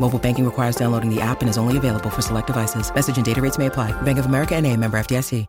Mobile banking requires downloading the app and is only available for select devices. Message and data rates may apply. Bank of America and a member FDIC.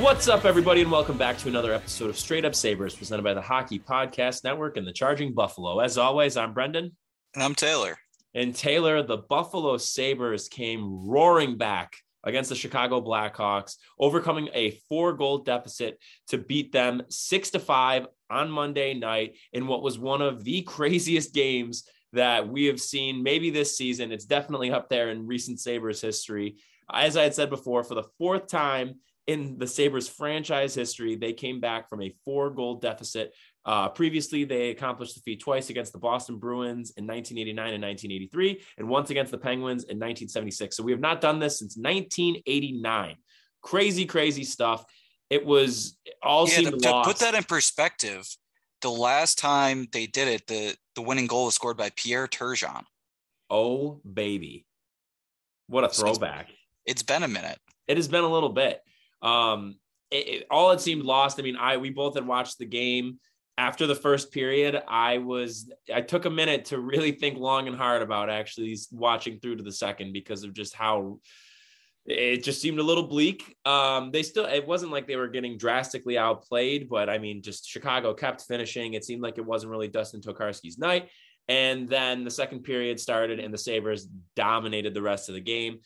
What's up, everybody, and welcome back to another episode of Straight Up Sabres, presented by the Hockey Podcast Network and the Charging Buffalo. As always, I'm Brendan. And I'm Taylor. And Taylor, the Buffalo Sabres came roaring back against the Chicago Blackhawks, overcoming a four goal deficit to beat them six to five on Monday night in what was one of the craziest games that we have seen maybe this season. It's definitely up there in recent Sabres history. As I had said before, for the fourth time in the Sabres franchise history, they came back from a four goal deficit. Uh, previously, they accomplished the feat twice against the Boston Bruins in 1989 and 1983, and once against the Penguins in 1976. So we have not done this since 1989. Crazy, crazy stuff. It was all yeah, seemed to, to put that in perspective, the last time they did it, the the winning goal was scored by Pierre Turgeon. oh baby, what a So it's- throwback! It's been a minute. it has been a little bit. Um, it, it- all it seemed lost. I mean, I we both had watched the game after the first period. I was I took a minute to really think long and hard about actually watching through to the second because of just how it just seemed a little bleak. Um, they still it wasn't like they were getting drastically outplayed, but I mean, just Chicago kept finishing. It seemed like it wasn't really Dustin Tokarski's night. And then the second period started, and the Sabres dominated the rest of the game.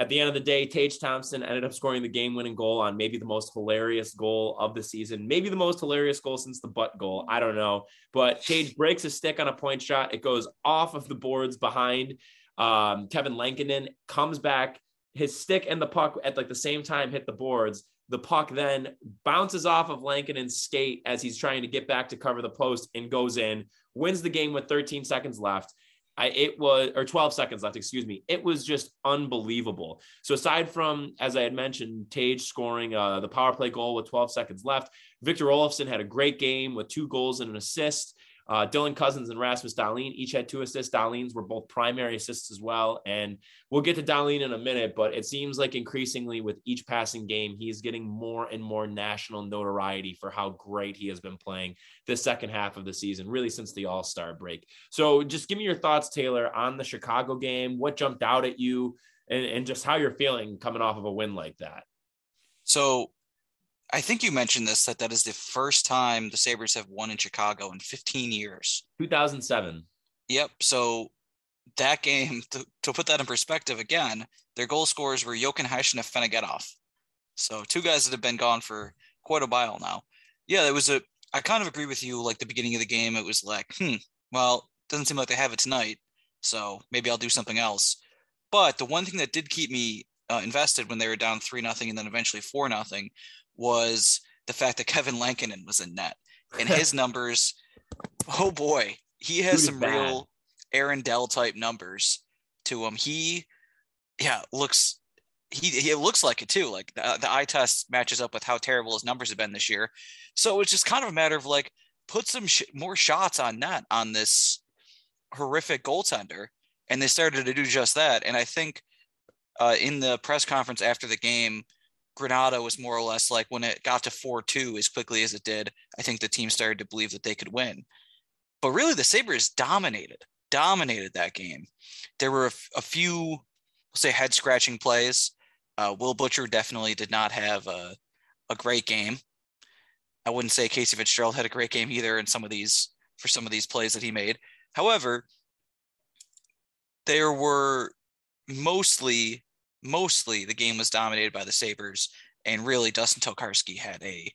At the end of the day, Tage Thompson ended up scoring the game winning goal on maybe the most hilarious goal of the season, maybe the most hilarious goal since the butt goal. I don't know. But Tage breaks a stick on a point shot. It goes off of the boards behind um, Kevin Lankinen, comes back. His stick and the puck at like the same time hit the boards. The puck then bounces off of Lankinen's skate as he's trying to get back to cover the post and goes in, wins the game with 13 seconds left. I, it was or 12 seconds left, excuse me. It was just unbelievable. So aside from, as I had mentioned, Tage scoring uh, the power play goal with 12 seconds left, Victor Olofsson had a great game with two goals and an assist. Uh, Dylan Cozens and Rasmus Dahlin each had two assists. Dahlin's were both primary assists as well. And we'll get to Dahlin in a minute, but it seems like increasingly with each passing game, he's getting more and more national notoriety for how great he has been playing the second half of the season, really since the All Star break. So just give me your thoughts, Taylor, on the Chicago game. What jumped out at you and, and just how you're feeling coming off of a win like that? So I think you mentioned this that that is the first time the Sabres have won in Chicago in 15 years. 2007. Yep. So that game, to, to put that in perspective again, their goal scorers were Jochen Hecht and Afinogenov. So two guys that have been gone for quite a while now. Yeah, it was a. I kind of agree with you. Like the beginning of the game, it was like, hmm, well, doesn't seem like they have it tonight. So maybe I'll do something else. But the one thing that did keep me uh, invested when they were down three nothing and then eventually four nothing was the fact that Kevin Lankinen was in net and his numbers. Oh boy, he has some bad. real Aaron Dell type numbers to him. He, yeah, looks he he looks like it too. Like the, the eye test matches up with how terrible his numbers have been this year. So it's just kind of a matter of like put some sh- more shots on net on this horrific goaltender, and they started to do just that. And I think uh, in the press conference after the game, Granato was more or less like when it got to four two as quickly as it did. I think the team started to believe that they could win. But really, the Sabres dominated, dominated that game. There were a few, we'll say, head scratching plays. Uh, Will Butcher definitely did not have a, a great game. I wouldn't say Casey Fitzgerald had a great game either in some of these for some of these plays that he made. However, there were mostly mostly the game was dominated by the Sabres, and really Dustin Tokarski had a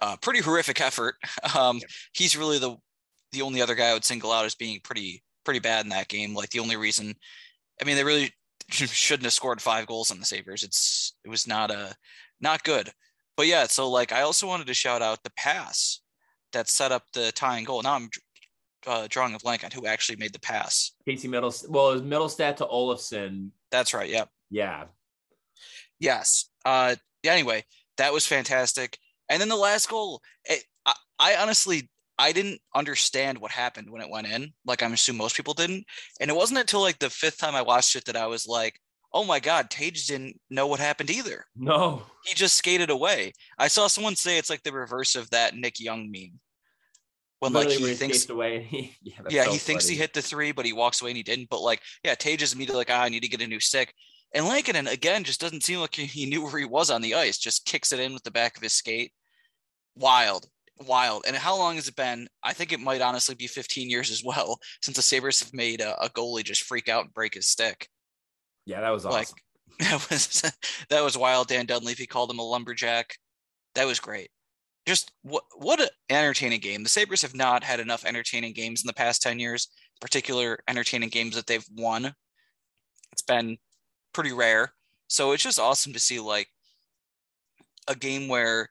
uh, pretty horrific effort. Um, He's really the the only other guy I would single out as being pretty pretty bad in that game. Like the only reason, I mean, they really shouldn't have scored five goals on the Sabres. It's it was not a not good. But yeah, so like I also wanted to shout out the pass that set up the tying goal. Now I'm uh, drawing a blank on who actually made the pass. Casey Mittelstadt. Well, it was Mittelstadt to Olofsson. That's right. Yep. Yeah. Yes. Uh. Yeah. Anyway, that was fantastic. And then the last goal, it, I, I honestly I didn't understand what happened when it went in. Like I'm assuming most people didn't. And it wasn't until like the fifth time I watched it that I was like, oh my God, Tage didn't know what happened either. No. He just skated away. I saw someone say it's like the reverse of that Nick Young meme. When Literally like he thinks away. yeah, that's yeah, so he thinks he hit the three, but he walks away and he didn't. But like, yeah, Tage is immediately like, ah, I need to get a new stick. And Lankinen again just doesn't seem like he- knew where he was on the ice. Just kicks it in with the back of his skate. Wild, wild. And how long has it been? I think it might honestly be 15 years as well since the Sabres have made a, a goalie just freak out and break his stick. Yeah, that was awesome. Like that was that was wild. Dan Dunleavy called him a lumberjack. That was great. Just what what an entertaining game. The Sabres have not had enough entertaining games in the past 10 years, particular entertaining games that they've won. It's been pretty rare. So it's just awesome to see like a game where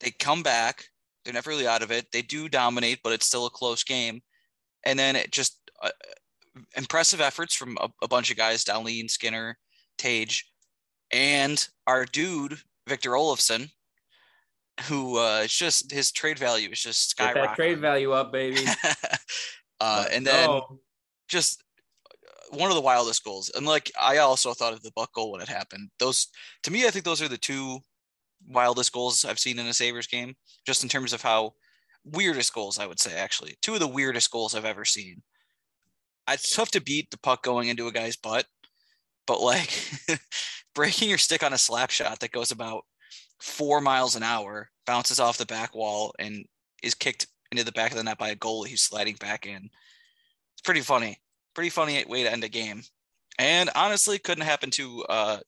they come back, they're never really out of it. They do dominate, but it's still a close game. And then it just uh, impressive efforts from a, a bunch of guys, Dahlin, Skinner, Tage, and our dude, Victor Olofsson, who uh, it's just his trade value is just Get skyrocketing. that trade value up, baby. uh, and then just one of the wildest goals. And like I also thought of the Buck goal when it happened. Those to me, I think those are the two wildest goals I've seen in a Sabres game, just in terms of how weirdest goals I would say actually. Two of the weirdest goals I've ever seen. It's tough to beat the puck going into a guy's butt, but like breaking your stick on a slap shot that goes about four miles an hour, bounces off the back wall, and is kicked into the back of the net by a goalie who's sliding back in. It's pretty funny. Pretty funny way to end a game. And honestly, couldn't happen to uh,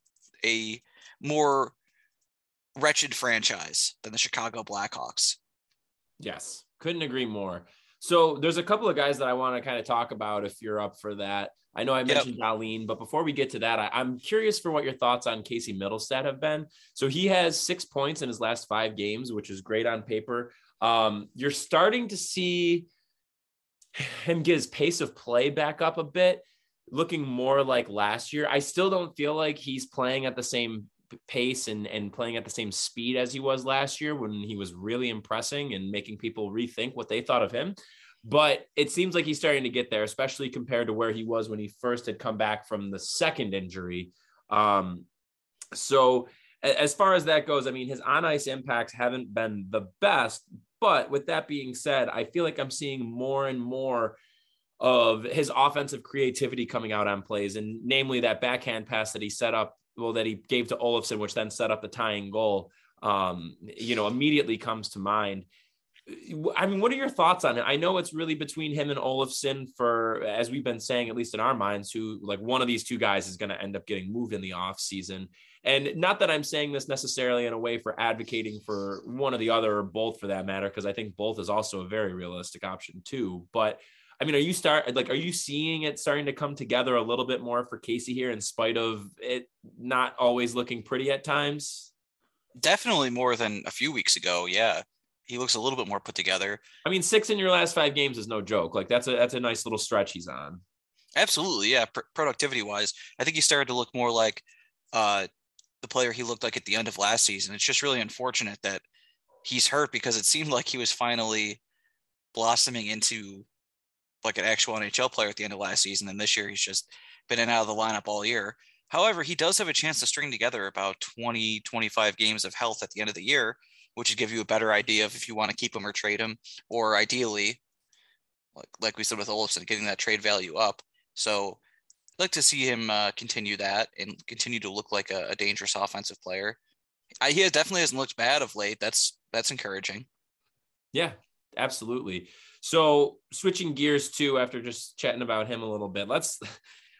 a more wretched franchise than the Chicago Blackhawks. Yes, couldn't agree more. So there's a couple of guys that I want to kind of talk about if you're up for that. I know I mentioned Dahlin, but before we get to that, I, I'm curious for what your thoughts on Casey Mittelstadt have been. So he has six points in his last five games, which is great on paper. Um, you're starting to see him get his pace of play back up a bit, looking more like last year. I still don't feel like he's playing at the same pace and, and playing at the same speed as he was last year when he was really impressing and making people rethink what they thought of him. But it seems like he's starting to get there, especially compared to where he was when he first had come back from the second injury. Um, so as far as that goes, I mean, his on ice impacts haven't been the best. But with that being said, I feel like I'm seeing more and more of his offensive creativity coming out on plays, and namely that backhand pass that he set up, well, that he gave to Olofsson, which then set up the tying goal. Um, you know, immediately comes to mind. I mean, what are your thoughts on it? I know it's really between him and Olofsson for, as we've been saying, at least in our minds, who like one of these two guys is going to end up getting moved in the off season. And not that I'm saying this necessarily in a way for advocating for one or the other or both for that matter, because I think both is also a very realistic option too. But I mean, are you start like are you seeing it starting to come together a little bit more for Casey here, in spite of it not always looking pretty at times? Definitely more than a few weeks ago. Yeah, he looks a little bit more put together. I mean, six in your last five games is no joke. Like that's a that's a nice little stretch he's on. Absolutely, yeah. Pr- productivity wise, I think he started to look more like uh, the player he looked like at the end of last season. It's just really unfortunate that he's hurt because it seemed like he was finally blossoming into like an actual NHL player at the end of last season. And this year he's just been in and out of the lineup all year. However, he does have a chance to string together about 20, 25 games of health at the end of the year, which would give you a better idea of if you want to keep him or trade him, or ideally, like, like we said with Olofsson, getting that trade value up. So like to see him uh, continue that and continue to look like a, a dangerous offensive player. I, he definitely hasn't looked bad of late. That's that's encouraging. Yeah, absolutely. So switching gears too, after just chatting about him a little bit, let's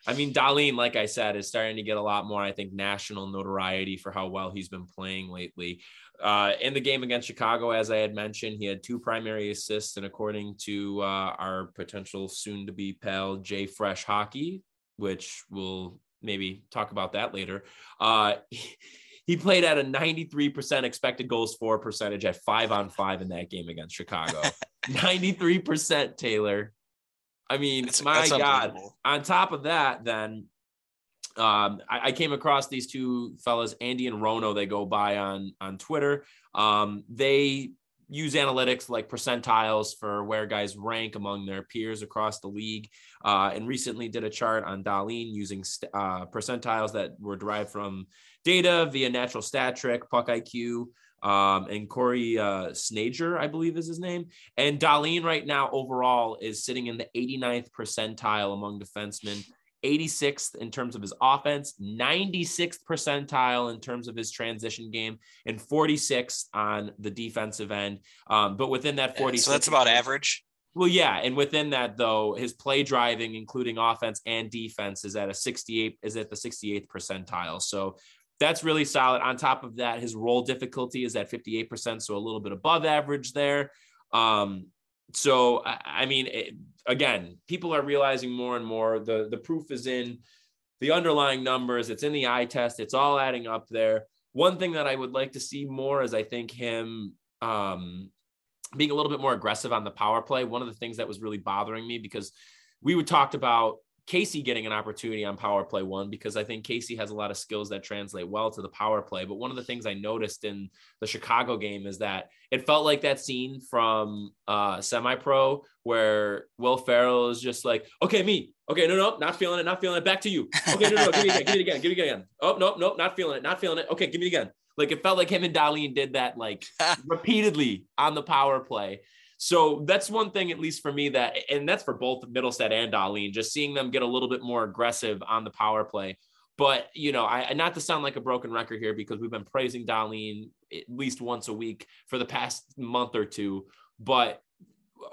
I mean, Dahlin, like I said, is starting to get a lot more, I think, national notoriety for how well he's been playing lately. Uh, in the game against Chicago, as I had mentioned, he had two primary assists, and according to uh, our potential soon-to-be pal JFresh Hockey, which we'll maybe talk about that later, uh, he played at a 93% expected goals for percentage at five on five in that game against Chicago. 93%, Taylor. I mean, that's, my that's God. On top of that, then um, I, I, came across these two fellas, Andy and Rono. They go by on on Twitter. Um, they use analytics like percentiles for where guys rank among their peers across the league. Uh, and recently did a chart on Dahlin using st- uh, percentiles that were derived from data via natural stat trick, puck IQ, um, and Corey uh, Sznajder, I believe is his name. And Dahlin right now overall is sitting in the 89th percentile among defensemen. 86th in terms of his offense, 96th percentile in terms of his transition game, and 46th on the defensive end. Um, but within that 40, so that's about average. Well, yeah, and within that though, his play driving, including offense and defense, is at a 68 is at the 68th percentile. So that's really solid. On top of that, his role difficulty is at 58%, so a little bit above average there. Um, so I mean, it, again, people are realizing more and more. the The proof is in the underlying numbers. It's in the eye test. It's all adding up there. One thing that I would like to see more is I think him um, being a little bit more aggressive on the power play. One of the things that was really bothering me because we would talked about Casey getting an opportunity on power play one because I think Casey has a lot of skills that translate well to the power play. But one of the things I noticed in the Chicago game is that it felt like that scene from uh, semi pro where Will Ferrell is just like, okay, me. Okay, no, no, not feeling it, not feeling it. Back to you. Okay, no, no, give me again, give me again, give me again. Oh, no, no, not feeling it, not feeling it. Okay, give me again. Like it felt like him and Dahlin did that like repeatedly on the power play. So that's one thing, at least for me, that, and that's for both Mittelstadt and Dahlin, just seeing them get a little bit more aggressive on the power play. But, you know, I not to sound like a broken record here because we've been praising Dahlin at least once a week for the past month or two. But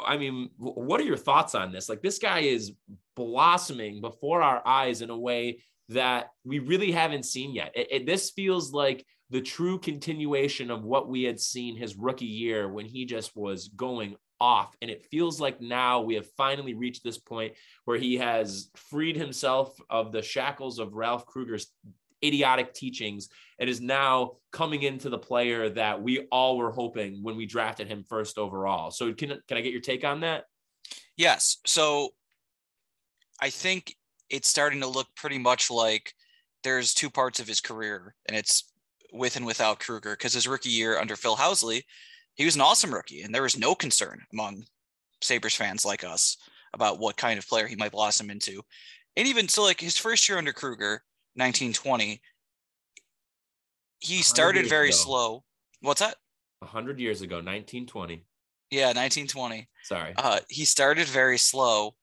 I mean, what are your thoughts on this? Like, this guy is blossoming before our eyes in a way that we really haven't seen yet. It, it, this feels like the true continuation of what we had seen his rookie year when he just was going off. And it feels like now we have finally reached this point where he has freed himself of the shackles of Ralph Krueger's idiotic teachings and is now coming into the player that we all were hoping when we drafted him first overall. So can can I get your take on that? Yes. So I think it's starting to look pretty much like there's two parts of his career and it's with and without Krueger because his rookie year under Phil Housley, he was an awesome rookie, and there was no concern among Sabres fans like us about what kind of player he might blossom into. And even so, like his first year under Krueger, 1920, he started very ago. slow. What's that? 100 years ago, 1920. Yeah, 1920. Sorry. Uh, he started very slow,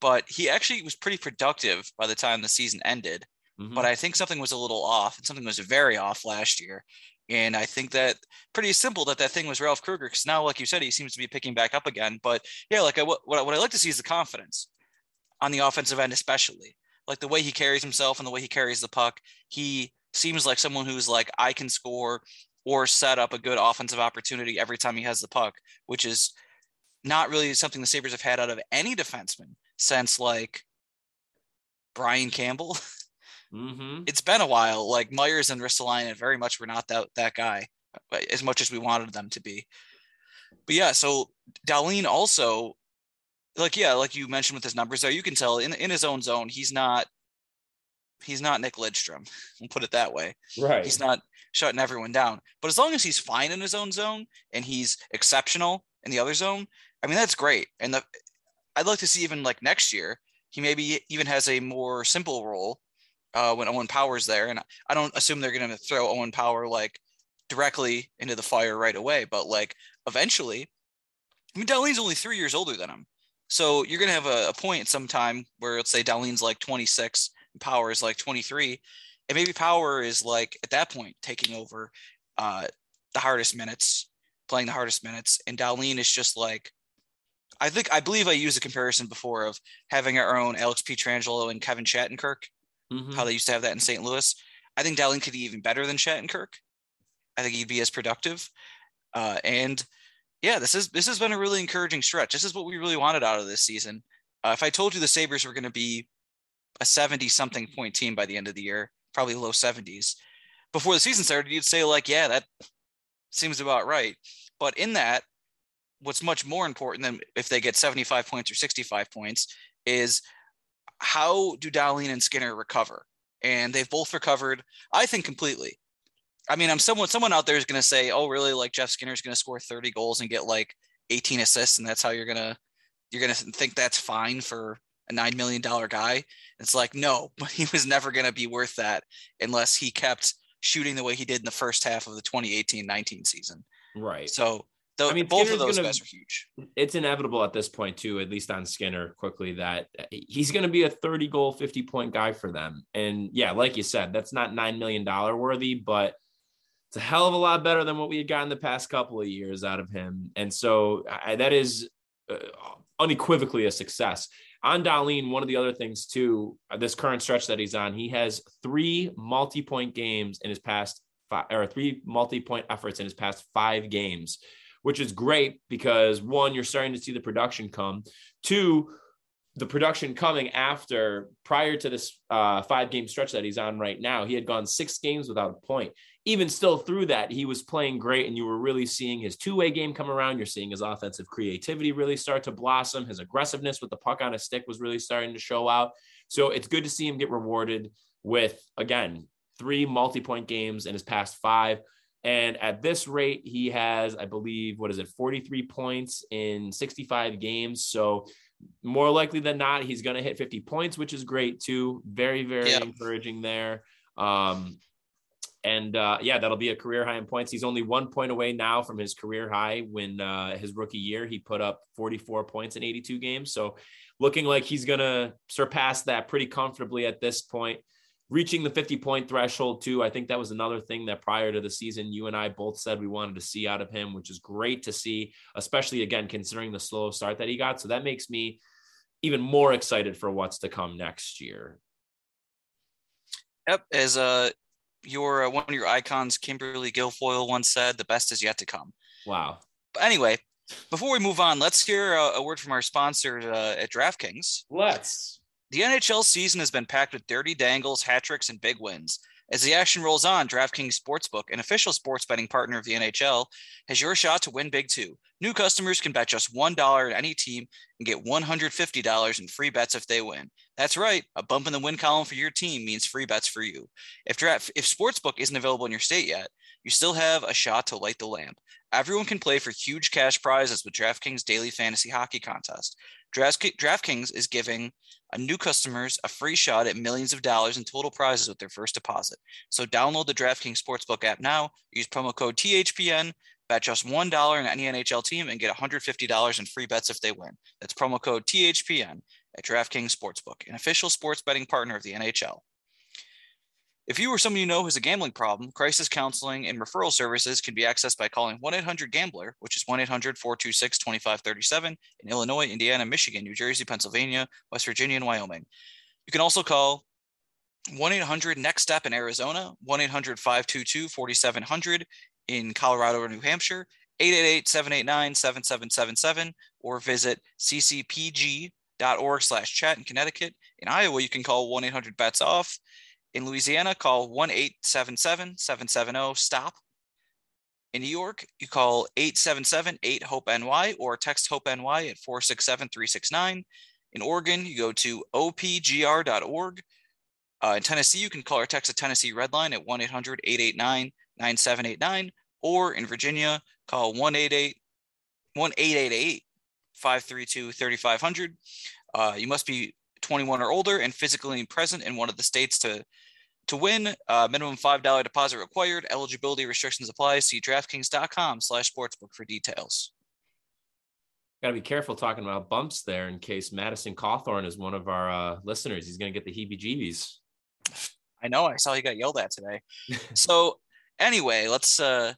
but he actually was pretty productive by the time the season ended. Mm-hmm. But I think something was a little off, and something was very off last year. And I think that pretty simple that that thing was Ralph Krueger because now, like you said, he seems to be picking back up again. But yeah, like I, what, what I like to see is the confidence on the offensive end, especially like the way he carries himself and the way he carries the puck. He seems like someone who's like, I can score or set up a good offensive opportunity every time he has the puck, which is not really something the Sabres have had out of any defenseman since like Brian Campbell. Mm-hmm. It's been a while. Like Myers and Ristolainen very much were not that that guy uh, as much as we wanted them to be. But yeah, so Dahlin also, like yeah, like you mentioned with his numbers there, you can tell in in his own zone he's not he's not Nick Lidstrom. We'll put it that way. Right. He's not shutting everyone down. But as long as he's fine in his own zone and he's exceptional in the other zone, I mean that's great. And the I'd like to see even like next year he maybe even has a more simple role uh, when Owen Power's there. And I don't assume they're going to throw Owen Power like directly into the fire right away, but like eventually, I mean, Dahlin's only three years older than him. So you're going to have a, a point sometime where let's say Dahlin's like 26 and Power is like 23. And maybe Power is like at that point taking over uh, the hardest minutes, playing the hardest minutes. And Dahlin is just like I think I believe I used a comparison before of having our own Alex Pietrangelo and Kevin Shattenkirk, mm-hmm. how they used to have that in St. Louis. I think Dahlin could be even better than Shattenkirk. I think he'd be as productive. Uh, and yeah, this is this has been a really encouraging stretch. This is what we really wanted out of this season. Uh, if I told you the Sabres were going to be a 70 something point team by the end of the year, probably low 70s, before the season started, you'd say, like, yeah, that seems about right. But in that, what's much more important than if they get 75 points or 65 points is how do Dahlin and Skinner recover? And they've both recovered, I think, completely. I mean, I'm someone someone out there is going to say, "Oh, really? Like Jeff Skinner is going to score 30 goals and get like 18 assists, and that's how you're gonna you're gonna think that's fine for a nine million dollar guy?" It's like, no, but he was never going to be worth that unless he kept shooting the way he did in the first half of the 2018-19 season. Right. So I mean, both Skinner's of those gonna, guys are huge. It's inevitable at this point too, at least on Skinner quickly, that he's going to be a 30 goal, 50 point guy for them. And yeah, like you said, that's not $9 million worthy, but it's a hell of a lot better than what we had gotten the past couple of years out of him. And so I, that is uh, unequivocally a success. On Dahlin, one of the other things too, uh, this current stretch that he's on, he has three multi-point games in his past five, or three multi-point efforts in his past five games, which is great because one, you're starting to see the production come. Two, the production coming after prior to this uh, five game stretch that he's on right now, he had gone six games without a point even still through that, he was playing great, and you were really seeing his two way game come around. You're seeing his offensive creativity really start to blossom. His aggressiveness with the puck on a stick was really starting to show out. So it's good to see him get rewarded with, again, three multi point games in his past five. And at this rate, he has, I believe, what is it, 43 points in 65 games. So more likely than not, he's going to hit 50 points, which is great too. Very, very yeah. encouraging there. Um, and uh, yeah, that'll be a career high in points. He's only one point away now from his career high. When uh, his rookie year, he put up 44 points in 82 games. So, looking like he's going to surpass that pretty comfortably at this point. Reaching the 50 point threshold, too. I think that was another thing that prior to the season, you and I both said we wanted to see out of him, which is great to see, especially again, considering the slow start that he got. So, that makes me even more excited for what's to come next year. Yep, as uh your uh, one of your icons, Kimberly Guilfoyle, once said, "The best is yet to come." Wow. But anyway, before we move on, let's hear a, a word from our sponsor uh, at DraftKings. Let's. The NHL season has been packed with dirty dangles, hat tricks, and big wins. As the action rolls on, DraftKings Sportsbook, an official sports betting partner of the NHL, has your shot to win big too. New customers can bet just $1 at any team and get $150 in free bets if they win. That's right, a bump in the win column for your team means free bets for you. If draft if Sportsbook isn't available in your state yet, you still have a shot to light the lamp. Everyone can play for huge cash prizes with DraftKings Daily Fantasy Hockey Contest. DraftKings is giving new customers a free shot at millions of dollars in total prizes with their first deposit. So download the DraftKings Sportsbook app now, use promo code THPN, bet just $1 on any NHL team, and get $150 in free bets if they win. That's promo code THPN at DraftKings Sportsbook, an official sports betting partner of the NHL. If you or someone you know has a gambling problem, crisis counseling and referral services can be accessed by calling 1 800 Gambler, which is 1 800 426 2537 in Illinois, Indiana, Michigan, New Jersey, Pennsylvania, West Virginia, and Wyoming. You can also call 1 800 Next Step in Arizona, 1 800 522 4700 in Colorado or New Hampshire, 888 789 7777, or visit ccpg.org slash chat in Connecticut. In Iowa, you can call 1 800 BETS OFF. In Louisiana, call 1 877 770 STOP. In New York, you call 877 8 HOPE NY or text HOPE NY at 467 369. In Oregon, you go to opgr.org. Uh, in Tennessee, you can call or text a Tennessee Red Line at 1 800 889 9789. Or in Virginia, call 1 888 532 3500. Uh, you must be 21 or older and physically present in one of the states to to win. Uh, minimum five dollar deposit required. Eligibility restrictions apply. See DraftKings.com/sportsbook for details. Got to be careful talking about bumps there in case Madison Cawthorn is one of our uh, listeners. He's going to get the heebie-jeebies. I know. I saw he got yelled at today. so anyway, let's uh,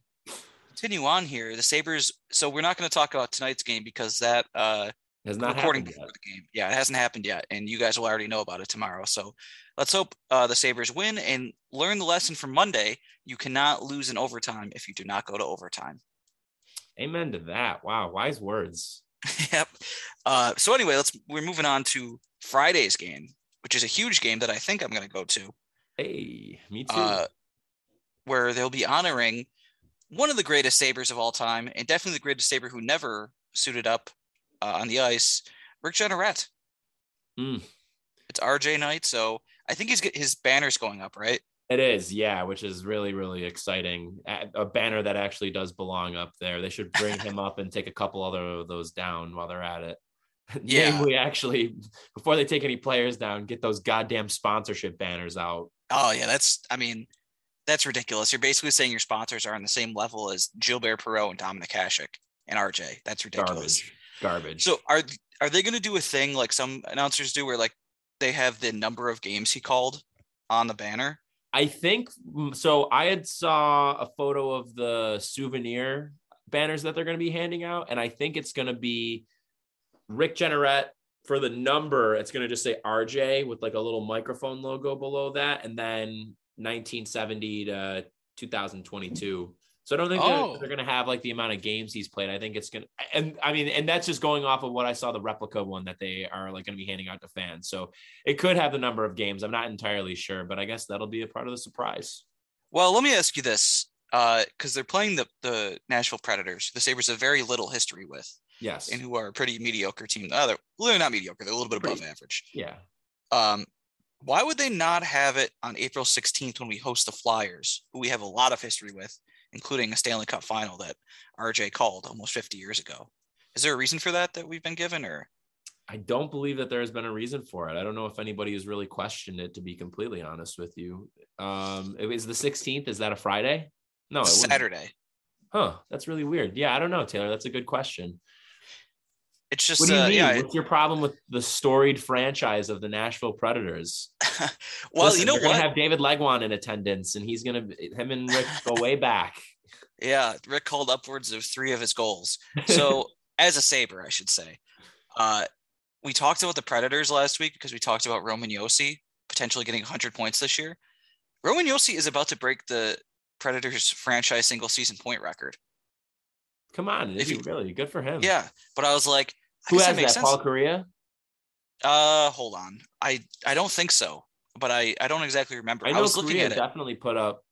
continue on here. The Sabres. So we're not going to talk about tonight's game because that uh, Has not recording happened before yet. the game. Yeah, it hasn't happened yet, and you guys will already know about it tomorrow. So let's hope uh, the Sabres win and learn the lesson from Monday. You cannot lose in overtime if you do not go to overtime. Amen to that. Wow, wise words. yep. Uh, so anyway, let's we're moving on to Friday's game, which is a huge game that I think I'm going to go to, Hey, me too. uh, where they'll be honoring one of the greatest Sabres of all time, and definitely the greatest Sabre who never suited up uh, on the ice, Rick Jeanneret. Mm. It's RJ night, so I think he's his banners going up, right? It is, yeah, which is really, really exciting. A a banner that actually does belong up there. They should bring him up and take a couple other of those down while they're at it. Yeah. Namely, actually, before they take any players down, get those goddamn sponsorship banners out. Oh yeah, that's I mean, that's ridiculous. You're basically saying your sponsors are on the same level as Gilbert Perreault and Dominik Hasek and RJ. That's ridiculous. Garbage. Garbage. So are are they going to do a thing like some announcers do, where like they have the number of games he called on the banner? I think mm, so. I had saw a photo of the souvenir banners that they're going to be handing out, and I think it's going to be Rick Jeanneret for the number. It's going to just say RJ with like a little microphone logo below that, and then 1970 to 2022. So I don't think Oh. they're, they're going to have like the amount of games he's played. I think it's going to, and I mean, and that's just going off of what I saw the replica one that they are like going to be handing out to fans. So it could have the number of games. I'm not entirely sure, but I guess that'll be a part of the surprise. Well, let me ask you this, because they're playing the the Nashville Predators, the Sabres have very little history with, Yes. and who are a pretty mediocre team. Uh, they're, well, they're not mediocre; they're a little bit above Pretty- average. yeah. Um, why would they not have it on April 16th when we host the Flyers, who we have a lot of history with, including a Stanley Cup final that RJ called almost 50 years ago? Is there a reason for that that we've been given, or I don't believe that there has been a reason for it. I don't know if anybody has really questioned it, to be completely honest with you. Um, it was the 16th. Is that a Friday? No, it. Saturday? Huh. That's really weird. Yeah, I don't know, Taylor. That's a good question. It's just What do you uh, mean? yeah. What's your problem with the storied franchise of the Nashville Predators? well, Listen, you know what? Have David Legwand in attendance, and he's gonna him and Rick go way back. Yeah, Rick called upwards of three of his goals. So, as a Saber, I should say, uh, we talked about the Predators last week because we talked about Roman Josi potentially getting 100 points this year. Roman Josi is about to break the Predators franchise single season point record. Come on, is If he you- really good for him? Yeah, but I was like, Who has makes that? Paul. Kariya? Uh, hold on, I I don't think so, but I I don't exactly remember. I I, know was looking Kariya at it. definitely put up.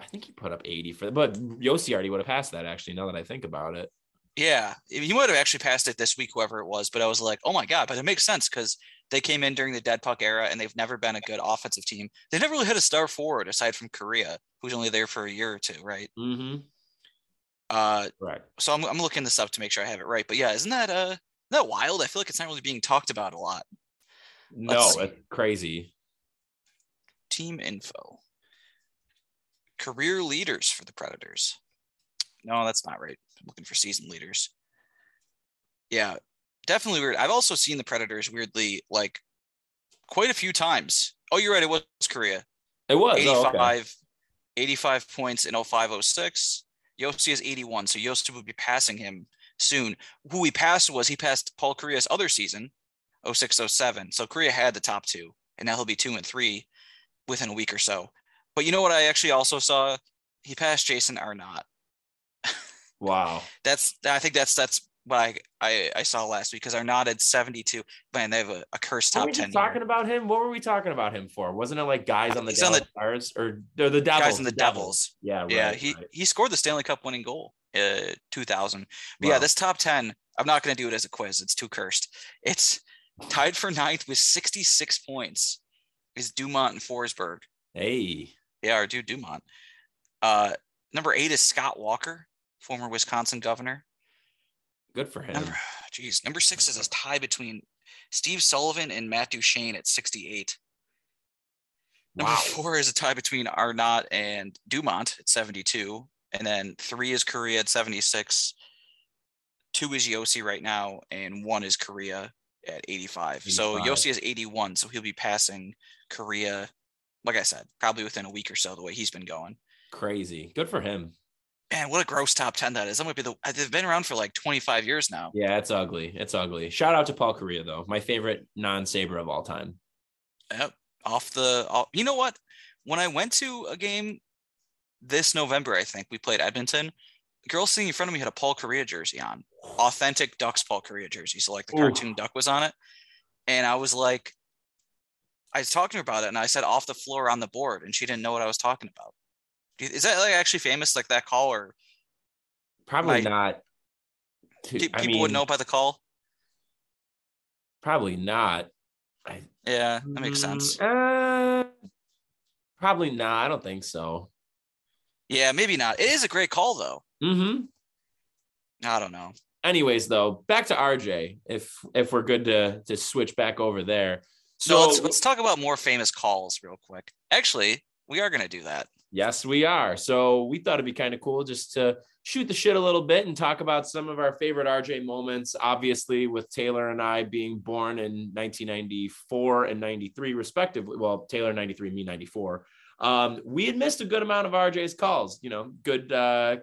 I think he put up 80 for that. but Josi already would have passed that actually, now that I think about it. Yeah, he would have actually passed it this week, whoever it was. But I was like, oh my god! But it makes sense because they came in during the dead puck era, and they've never been a good offensive team. They've never really had a star forward aside from Kariya, who's only there for a year or two, right? Mm-hmm. Uh, right. so I'm I'm looking this up to make sure I have it right. But yeah, isn't that uh isn't that wild? I feel like it's not really being talked about a lot. No, crazy. Team info, career leaders for the Predators. No, that's not right. I'm looking for season leaders. Yeah, definitely weird. I've also seen the Predators weirdly like quite a few times. Oh, you're right. It was Kariya. It was. Oh, 85, okay. 85 points in 0506. Josi is 81. So Josi would be passing him soon. Who he passed was he passed Paul Kariya's other season, 0607. So Kariya had the top two, and now he'll be two and three within a week or so. But you know what I actually also saw? He passed Jason Arnott. Wow. That's I think that's that's what I I, I saw last week because Arnott had 72. Man, they have a, a cursed top we 10. just here. talking about him? What were we talking about him for? Wasn't it like guys on the on the- Stars or or the Devils? Guys in the Devils. Yeah, right. yeah, he right. he scored the Stanley Cup winning goal, uh, 2000. But yeah, this top 10, I'm not going to do it as a quiz. It's too cursed. It's tied for ninth with 66 points. Is Dumont and Forsberg. Hey, Yeah, our dude Dumont. Uh, number eight is Scott Walker, former Wisconsin governor. Good for him. Number, geez, number six is a tie between Steve Sullivan and Matt Duchene at 68. Number Wow. four is a tie between Arnott and Dumont at 72. And then three is Kariya at 76. Two is Josi right now, and one is Kariya at 85. So Josi is 81, so he'll be passing Kariya, like I said, probably within a week or so, the way he's been going. Crazy. Good for him. Man, what a gross top 10 that is. That might be the uh, they've been around for like 25 years now. Yeah, it's ugly. It's ugly. Shout out to Paul Kariya though, my favorite non-saber of all time. Yep. Off the off, you know what? When I went to a game this November, I think we played Edmonton. The girl sitting in front of me had a Paul Kariya jersey on. Authentic Ducks Paul Kariya jersey. So like the cartoon Ooh. duck was on it. And I was like, I was talking about it and I said off the floor on the board, and she didn't know what I was talking about. Is that like actually famous, like that call, or probably not? To, people I mean, would know by the call. Probably not. I, yeah, that makes sense. Uh, probably not. I don't think so. Yeah, maybe not. It is a great call though. Mm-hmm. I don't know. Anyways, though, back to RJ. If if we're good to to switch back over there. So let's let's talk about more famous calls real quick. Actually, we are gonna do that. Yes, we are. So we thought it'd be kind of cool just to shoot the shit a little bit and talk about some of our favorite RJ moments. Obviously, with Taylor and I being born in 1994 and 93, respectively. Well, Taylor 93, me 94. Um, we had missed a good amount of RJ's calls, you know, good uh,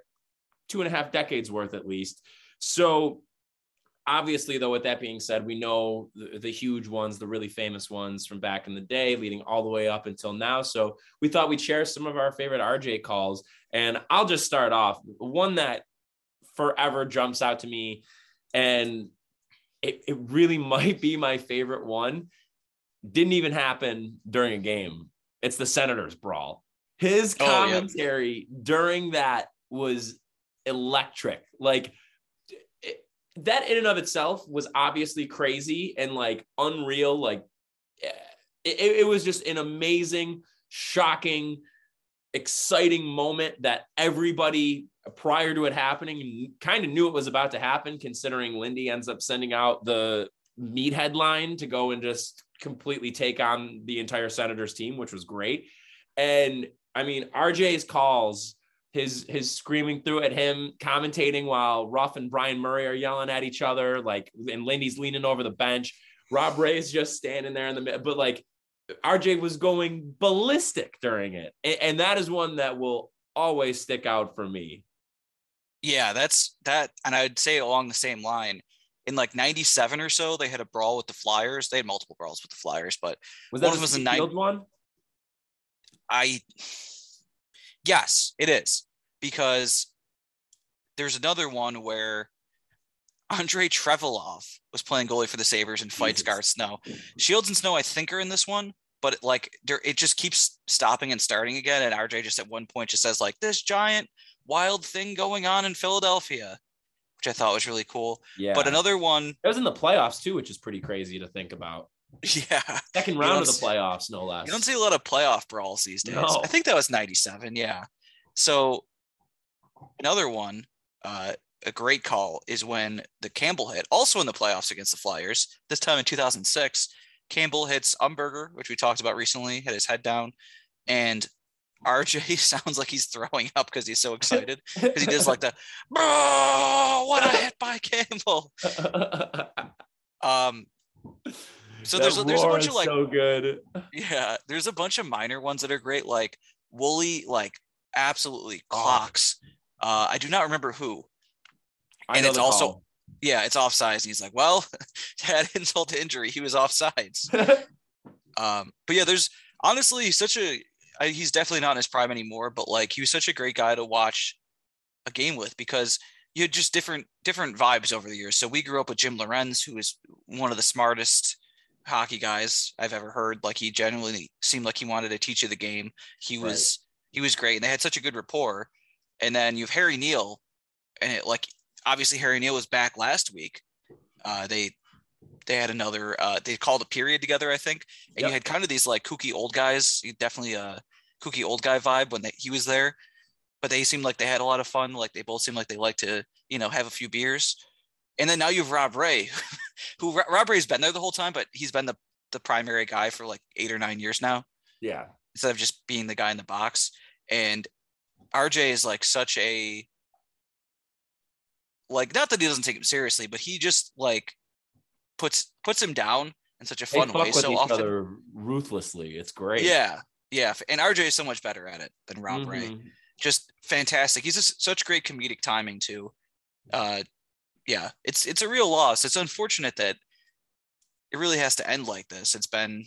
two and a half decades worth at least. So obviously though with that being said we know the, the, huge ones the really famous ones from back in the day leading all the way up until now. So we thought we'd share some of our favorite rj calls. And i'll just start off. One that forever jumps out to me and it, it really might be my favorite one didn't even happen during a game. It's the senators brawl. His commentary oh, yeah. during that was electric. Like that in and of itself was obviously crazy and like unreal. Like eh, it, it was just an amazing, shocking, exciting moment that everybody prior to it happening kind of knew it was about to happen, considering Lindy ends up sending out the meat headline to go and just completely take on the entire Senators team, which was great. And I mean, RJ's calls his his screaming through at him, commentating while Ruff and Brian Murray are yelling at each other, like and Lindy's leaning over the bench. Rob Ray's just standing there in the middle, but like RJ was going ballistic during it, and, and that is one that will always stick out for me. Yeah, that's that, and I'd say along the same line. In like '97 or so, they had a brawl with the Flyers. They had multiple brawls with the Flyers, but was that one was the field one? I Yes, it is because there's another one where Andre Trefilov was playing goalie for the Sabres and fights Garth Snow. Shields and Snow, I think, are in this one, but it, like it just keeps stopping and starting again. And RJ just at one point just says like this giant wild thing going on in Philadelphia, which I thought was really cool. Yeah. But another one it was in the playoffs too, which is pretty crazy to think about. Yeah. Second round of the playoffs, no less. You don't see a lot of playoff brawls these days. No. I think that was 97. Yeah. So another one, uh, a great call is when the Campbell hit, also in the playoffs against the Flyers, this time in 2006. Campbell hits Umberger, which we talked about recently, had his head down. And RJ sounds like he's throwing up because he's so excited because he does like the, bro, what a hit by Campbell. um, so there's a, there's a bunch of like so good. Yeah, there's a bunch of minor ones that are great, like Wooly like absolutely oh. clocks. Uh, I do not remember who. I and it's also call. yeah, it's offsides. And he's like, well, had insult to injury. He was offsides. um, but yeah, there's honestly such a he's definitely not in his prime anymore, but like he was such a great guy to watch a game with because you had just different different vibes over the years. So we grew up with Jim Lorentz, who is one of the smartest hockey guys I've ever heard. Like he genuinely seemed like he wanted to teach you the game. He was right. he was great, and they had such a good rapport. And then you have Harry Neale, and it, like obviously Harry Neale was back last week. Uh, they they had another uh, they called a period together, I think, and yep. you had kind of these like kooky old guys. You Definitely a kooky old guy vibe when they, he was there, but they seemed like they had a lot of fun. Like they both seemed like they liked to you know have a few beers. And then now you have Rob Ray, who Rob Ray's been there the whole time, but he's been the, the primary guy for like eight or nine years now. Yeah. Instead of just being the guy in the box. And RJ is like such a like not that he doesn't take him seriously, but he just like puts puts him down in such a fun they way. With so each often, other ruthlessly. It's great. Yeah, yeah. And RJ is so much better at it than Rob mm-hmm. Ray. just fantastic. He's just such great comedic timing too. Uh, yeah, it's it's a real loss. It's unfortunate that it really has to end like this. It's been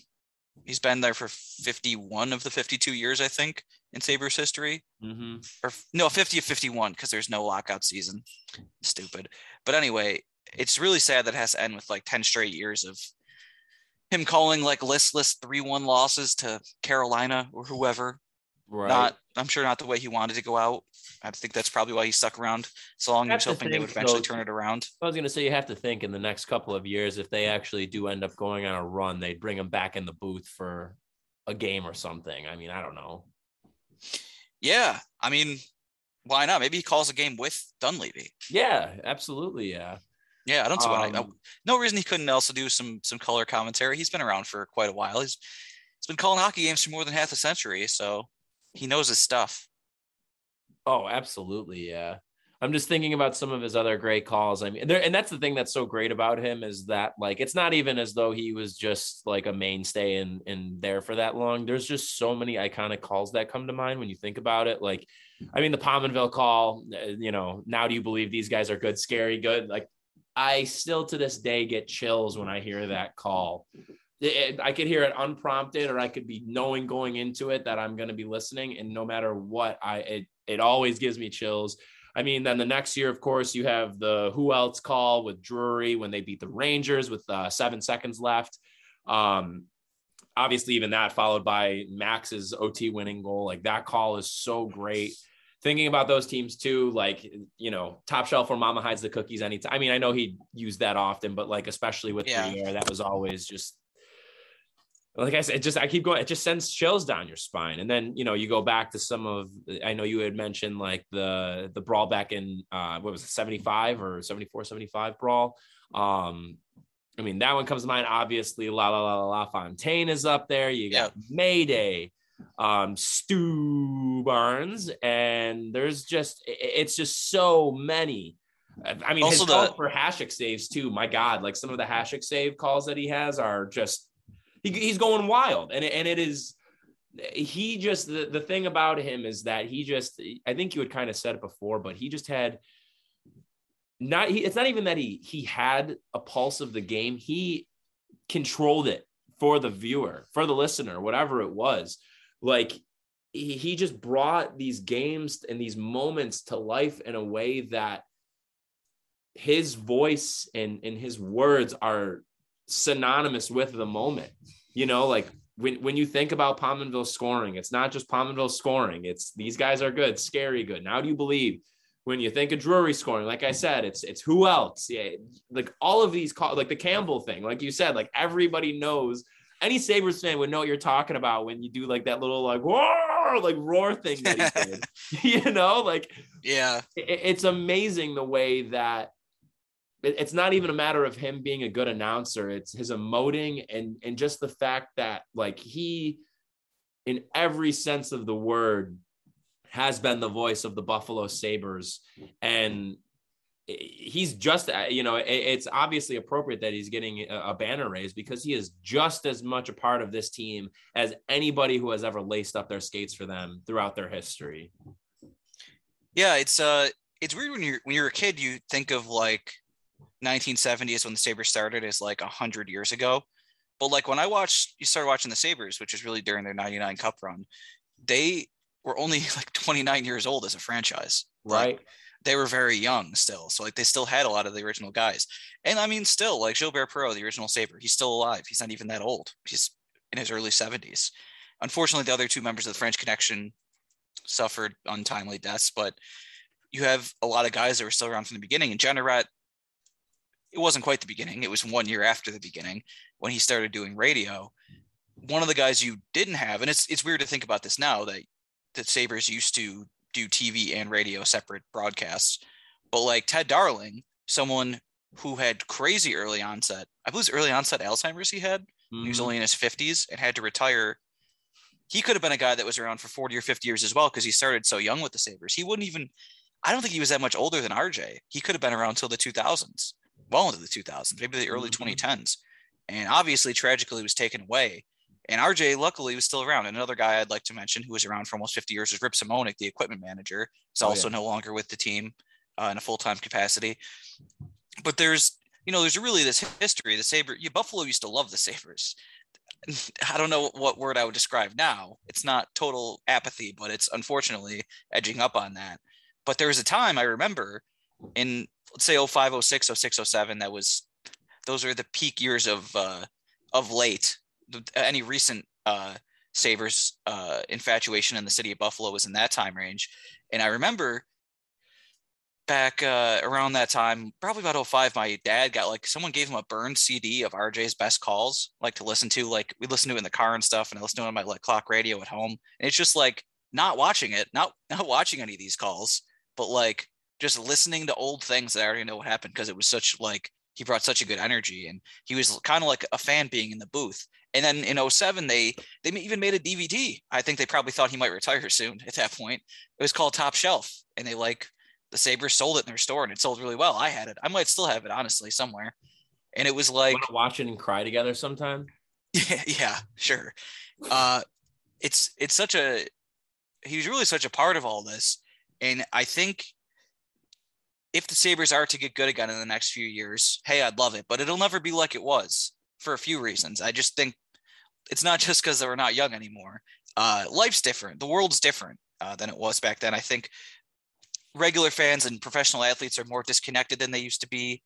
he's been there for 51 of the 52 years, I think, in Sabres history. Mm-hmm. Or no, 50 of 51 because there's no lockout season. Stupid. But anyway, it's really sad that it has to end with like 10 straight years of him calling like listless 3-1 losses to Carolina or whoever. Right. Not I'm sure not the way he wanted to go out. I think that's probably why he stuck around so long. He was to hoping they would eventually though- turn it around. I was going to say you have to think in the next couple of years if they actually do end up going on a run, they'd bring him back in the booth for a game or something. I mean, I don't know. Yeah. I mean, why not? Maybe he calls a game with Dunleavy. Yeah, absolutely. Yeah. Yeah, I don't see why. Um, no reason he couldn't also do some some color commentary. He's been around for quite a while. He's he's been calling hockey games for more than half a century, so he knows his stuff. Oh, absolutely. Yeah. I'm just thinking about some of his other great calls. I mean, there, and that's the thing that's so great about him is that like it's not even as though he was just like a mainstay and and there for that long. There's just so many iconic calls that come to mind when you think about it. Like, I mean, the Pominville call. uh, You know, now do you believe these guys are good, scary, good? Like, I still to this day get chills when I hear that call. It- I could hear it unprompted, or I could be knowing going into it that I'm going to be listening, and no matter what, I it it always gives me chills. I mean, then the next year, of course, you have the who else call with Drury when they beat the Rangers with uh, seven seconds left. Um, obviously, even that followed by Max's OT winning goal. Like that call is so great. Thinking about those teams too, like you know, top shelf or Mama hides the cookies anytime. I mean, I know he used that often, but like especially with Yeah. That was always just like I said, it just I keep going, it just sends chills down your spine. And then you know, you go back to some of I know you had mentioned like the the brawl back in uh what was it, 75 or 74, 75 brawl. Um I mean, that one comes to mind. Obviously, La La La La La Fontaine is up there. You got Mayday, um, Stu Barnes, and there's just it's just so many. I mean, Also his the- calls for Hasek saves too. My God, like some of the Hasek save calls that he has are just he, he's going wild, and it, and it is he just the, the thing about him is that he just I think you had kind of said it before, but he just had not he, it's not even that he he had a pulse of the game. He controlled it for the viewer for the listener whatever it was. Like he, he just brought these games and these moments to life in a way that his voice and and his words are synonymous with the moment you know like when, when you think about Pominville scoring, it's not just Pominville scoring. It's these guys are good, scary good. Now do you believe? When you think of Drury scoring, like I said, it's it's who else? Yeah, like all of these call like the Campbell thing, like you said, like everybody knows. Any Sabres fan would know what you're talking about when you do like that little like roar, like roar thing that he did. you know, like Yeah. it- it's amazing the way that it's not even a matter of him being a good announcer. It's his emoting and and just the fact that like he in every sense of the word has been the voice of the buffalo sabres. And he's just uh, you know it's obviously appropriate that he's getting a banner raise because he is just as much a part of this team as anybody who has ever laced up their skates for them throughout their history. Yeah, it's uh it's weird when you're when you're a kid, you think of like 1970s when the Sabres started is like 100 years ago. But like when I watched you started watching the Sabres, which was really during their 99 cup run, they were only like 29 years old as a franchise. Like, right they were very young still. So like they still had a lot of the original guys. And I mean still like Gilbert Perreault, the original Sabre, he's still alive. He's not even that old. He's in his early 70s. Unfortunately, the other two members of the French connection suffered untimely deaths, but you have a lot of guys that were still around from the beginning. And Jeanneret, it wasn't quite the beginning. It was one year after the beginning when he started doing radio. One of the guys you didn't have, and it's it's weird to think about this now that that Sabres used to do TV and radio separate broadcasts, but like Ted Darling, someone who had crazy early onset, I believe early onset Alzheimer's he had. He was Mhm. only in his 50s and had to retire. He could have been a guy that was around for 40 or 50 years as well because he started so young with the Sabres. He wouldn't even, I don't think he was that much older than RJ. He could have been around till the 2000s, well into the 2000s, maybe the early Mhm. 2010s. And obviously, tragically, was taken away. And RJ, luckily, was still around. And another guy I'd like to mention who was around for almost 50 years is Rip Simonik, the equipment manager. Is Oh, also yeah. no longer with the team uh, in a full time capacity. But there's, you know, there's really this history. The Sabre, yeah, Buffalo used to love the Sabres. I don't know what word I would describe now. It's not total apathy, but it's unfortunately edging up on that. But there was a time I remember in, let's say, 05, 06, 06, 07, that was, those are the peak years of, uh, of late. Any recent uh, Sabres uh, infatuation in the city of Buffalo was in that time range. And I remember back uh, around that time, probably about 05, my dad got like someone gave him a burned CD of RJ's best calls, like to listen to. Like we listened to it in the car and stuff, and I listened to it on my like clock radio at home. And it's just like not watching it, not not watching any of these calls, but like just listening to old things that I already know what happened because it was such like he brought such a good energy and he was kind of like a fan being in the booth. And then in 07, they they even made a DVD. I think they probably thought he might retire soon at that point. It was called Top Shelf, and they like the Sabres sold it in their store and it sold really well. I had it. I might still have it honestly somewhere. And it was like watch it and cry together sometime? yeah, yeah, sure. Uh, it's it's such a he was really such a part of all this, and I think if the Sabres are to get good again in the next few years, hey, I'd love it, but it'll never be like it was for a few reasons. I just think it's not just because we're not young anymore. Uh, life's different. The world's different uh, than it was back then. I think regular fans and professional athletes are more disconnected than they used to be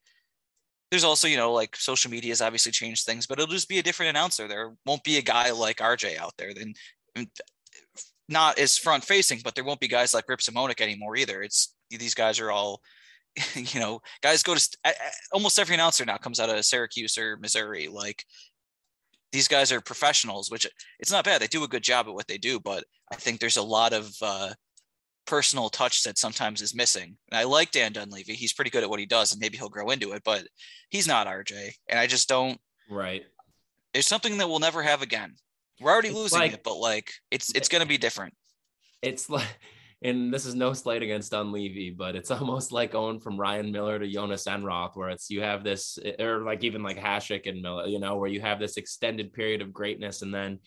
there's also, you know, like social media has obviously changed things, but it'll just be a different announcer. There won't be a guy like RJ out there. Then not as front facing, but there won't be guys like Rip Simonik anymore either. It's these guys are all, you know, guys go to st- a- a- almost every announcer now comes out of Syracuse or Missouri. Like these guys are professionals, which it's not bad. They do a good job at what they do, but I think there's a lot of uh, personal touch that sometimes is missing. And I like Dan Dunleavy. He's pretty good at what he does, and maybe he'll grow into it, but he's not RJ. And I just don't. Right. It's something that we'll never have again. We're already It's losing like- it, but like it's it's gonna be different. It's like, and this is no slight against Dunleavy, but it's almost like going from Ryan Miller to Jonas Enroth, where it's you have this, eh, or like even like Hasek and Miller, you know, where you have this extended period of greatness, and then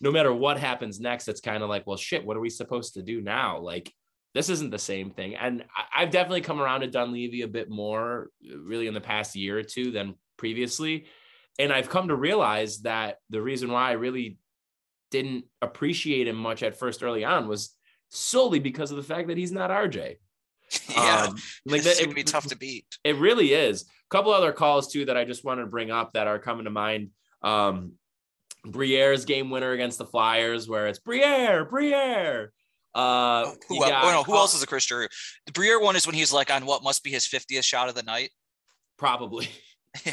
no matter what happens next, it's kind of like, well, shit, what are we supposed to do now? Like, this isn't the same thing. And I've definitely come around to Dunleavy a bit more, eh, really, in the past year or two than previously. And I've come to realize that the reason why I really didn't appreciate him much at first early on was solely because of the fact that he's not RJ. yeah, Um, like that, gonna be tough to beat. it really is. A couple other calls too that I just wanted to bring up that are coming to mind. Um, Briere's game winner against the Flyers, where it's Briere, Briere. Uh, Who, you el- got- oh, no, who else is a Chris Drew? The Briere one is when he's like on what must be his 50th shot of the night. Probably. yeah.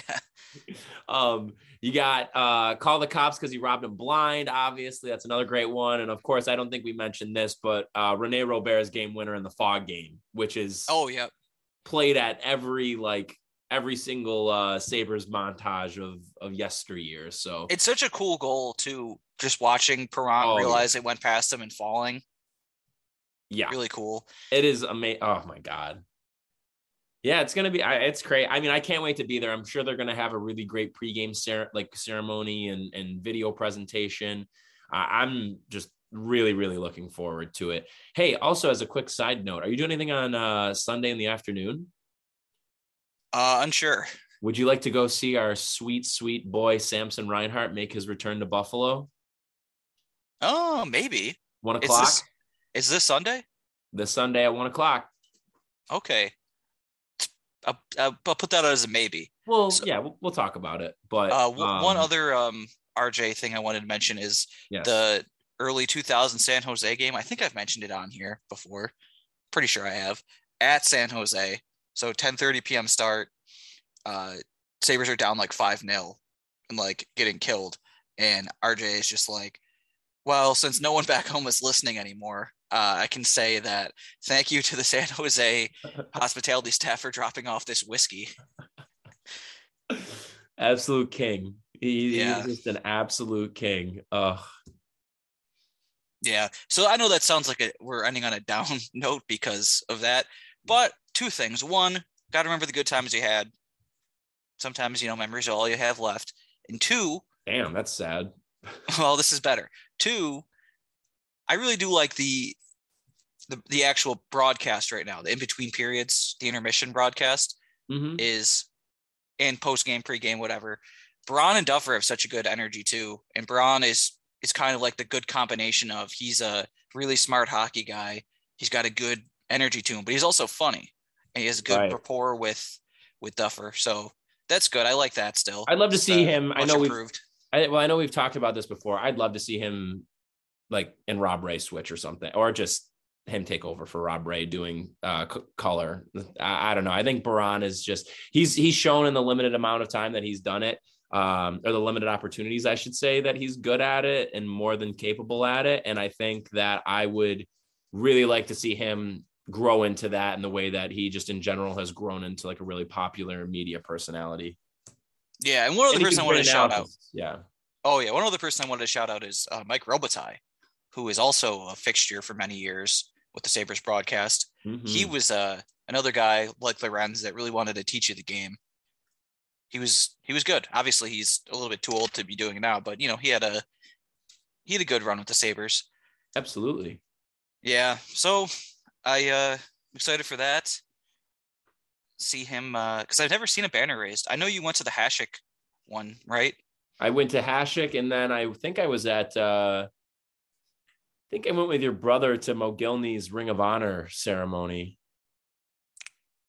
um, you got uh, call the cops because he robbed him blind. Obviously, that's another great one. And of course, I don't think we mentioned this, but uh, Rene Robert's game winner in the fog game, which is Oh yeah. played at every like every single uh Sabres montage of of yesteryear. So It's such a cool goal too. Just watching Parent Oh, yeah. realize it went past him and falling. yeah, Really cool. it is amazing. Oh my god. Yeah, it's gonna be. It's great. I mean, I can't wait to be there. I'm sure they're gonna have a really great pregame cer- like ceremony and and video presentation. Uh, I'm just really really looking forward to it. Hey, also as a quick side note, are you doing anything on uh Sunday in the afternoon? Uh, unsure. Would you like to go see our sweet sweet boy Samson Reinhart make his return to Buffalo? Oh, maybe. One Is o'clock this is this Sunday? this Sunday at one o'clock. Okay. I'll, I'll put that as a maybe. Well, So- yeah, we'll, we'll talk about it. But Uh, w- one um, other um RJ thing I wanted to mention is yes. the early 2000 San Jose game. I think I've mentioned it on here before. Pretty sure I have. At San Jose. So 10:30 p.m. start. Uh Sabres are down like 5-0 and like getting killed. And RJ is just like, well, since no one back home is listening anymore, uh, I can say that thank you to the San Jose hospitality staff for dropping off this whiskey. absolute king. He, Yeah. He's just an absolute king. Ugh. Yeah. So I know that sounds like a, we're ending on a down note because of that. But two things. One, got to remember the good times you had. Sometimes, you know, memories are all you have left. And two, Damn, that's sad. well, this is better. Two, I really do like the the, the actual broadcast right now, the in between periods, the intermission broadcast Mhm. is and post game, pre game, whatever. Biron and Duffer have such a good energy too, and Biron is is kind of like the good combination of he's a really smart hockey guy. He's got a good energy to him, but he's also funny, and he has a good Right. rapport with with Duffer. So that's good. I like that still. I'd love to It's, see uh, him. I know we've. I, well, I know we've talked about this before. I'd love to see him like in Rob Ray switch or something, or just him take over for Rob Ray doing uh c- color. I, I don't know. I think Biron is just he's he's shown in the limited amount of time that he's done it, um, or the limited opportunities, I should say, that he's good at it and more than capable at it. And I think that I would really like to see him grow into that in the way that he just in general has grown into like a really popular media personality. Yeah, and one other And person I wanted to shout out. Yeah. Oh yeah, one other person I wanted to shout out is uh, Mike Robitaille, who is also a fixture for many years with the Sabres broadcast. He Mhm. was uh, another guy like Lorentz that really wanted to teach you the game. He was he was good. Obviously, he's a little bit too old to be doing it now, but you know he had a he had a good run with the Sabres. absolutely. Yeah, so I uh excited for that. See him because I've never seen a banner raised. I know you went to the Hasek one, right? I went to Hasek and then I think I was at uh I think I went with your brother to Mogilny's Ring of Honor ceremony.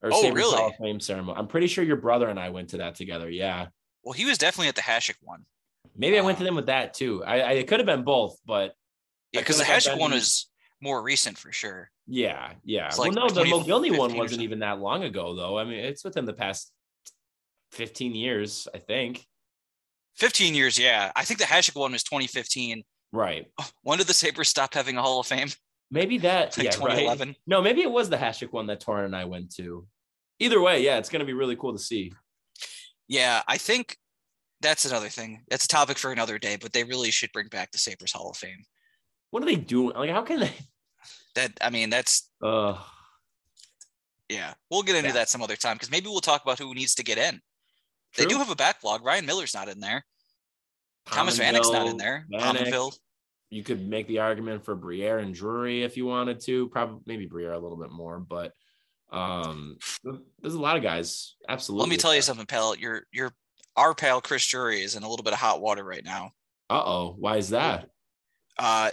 Or Oh, Sabres really? Hall of Fame ceremony. I'm pretty sure your brother and I went to that together. Yeah. Well, he was definitely at the Hasek one. Maybe I went to uh, them with that too. I, I it could have been both, but Yeah, because the Hasek one was more recent for sure. yeah, yeah. It's well, like no, the Mogilny one wasn't even that long ago though. I mean, it's within the past 15 years, I think. 15 years, yeah. I think the Hasek one was 2015. Right. When did the Sabres stop having a Hall of Fame? Maybe that Like yeah, right. 2011. No, maybe it was the Hasek one that Torin and I went to. Either way, yeah, it's gonna be really cool to see. Yeah, I think that's another thing. That's a topic for another day, but they really should bring back the Sabres Hall of Fame. What are they doing? Like, how can they? That I mean, that's Uh, yeah. We'll get into Yeah. that some other time because maybe we'll talk about who needs to get in. They do have a backlog. Ryan Miller's not in there. Thomas Vanek's not in there. Pominville. You could make the argument for Briere and Drury if you wanted to. Probably maybe Briere a little bit more, but um, there's a lot of guys. Absolutely. Let me tell you something, pal. Your your our pal Chris Drury is in a little bit of hot water right now. Uh oh, why is that? Uh,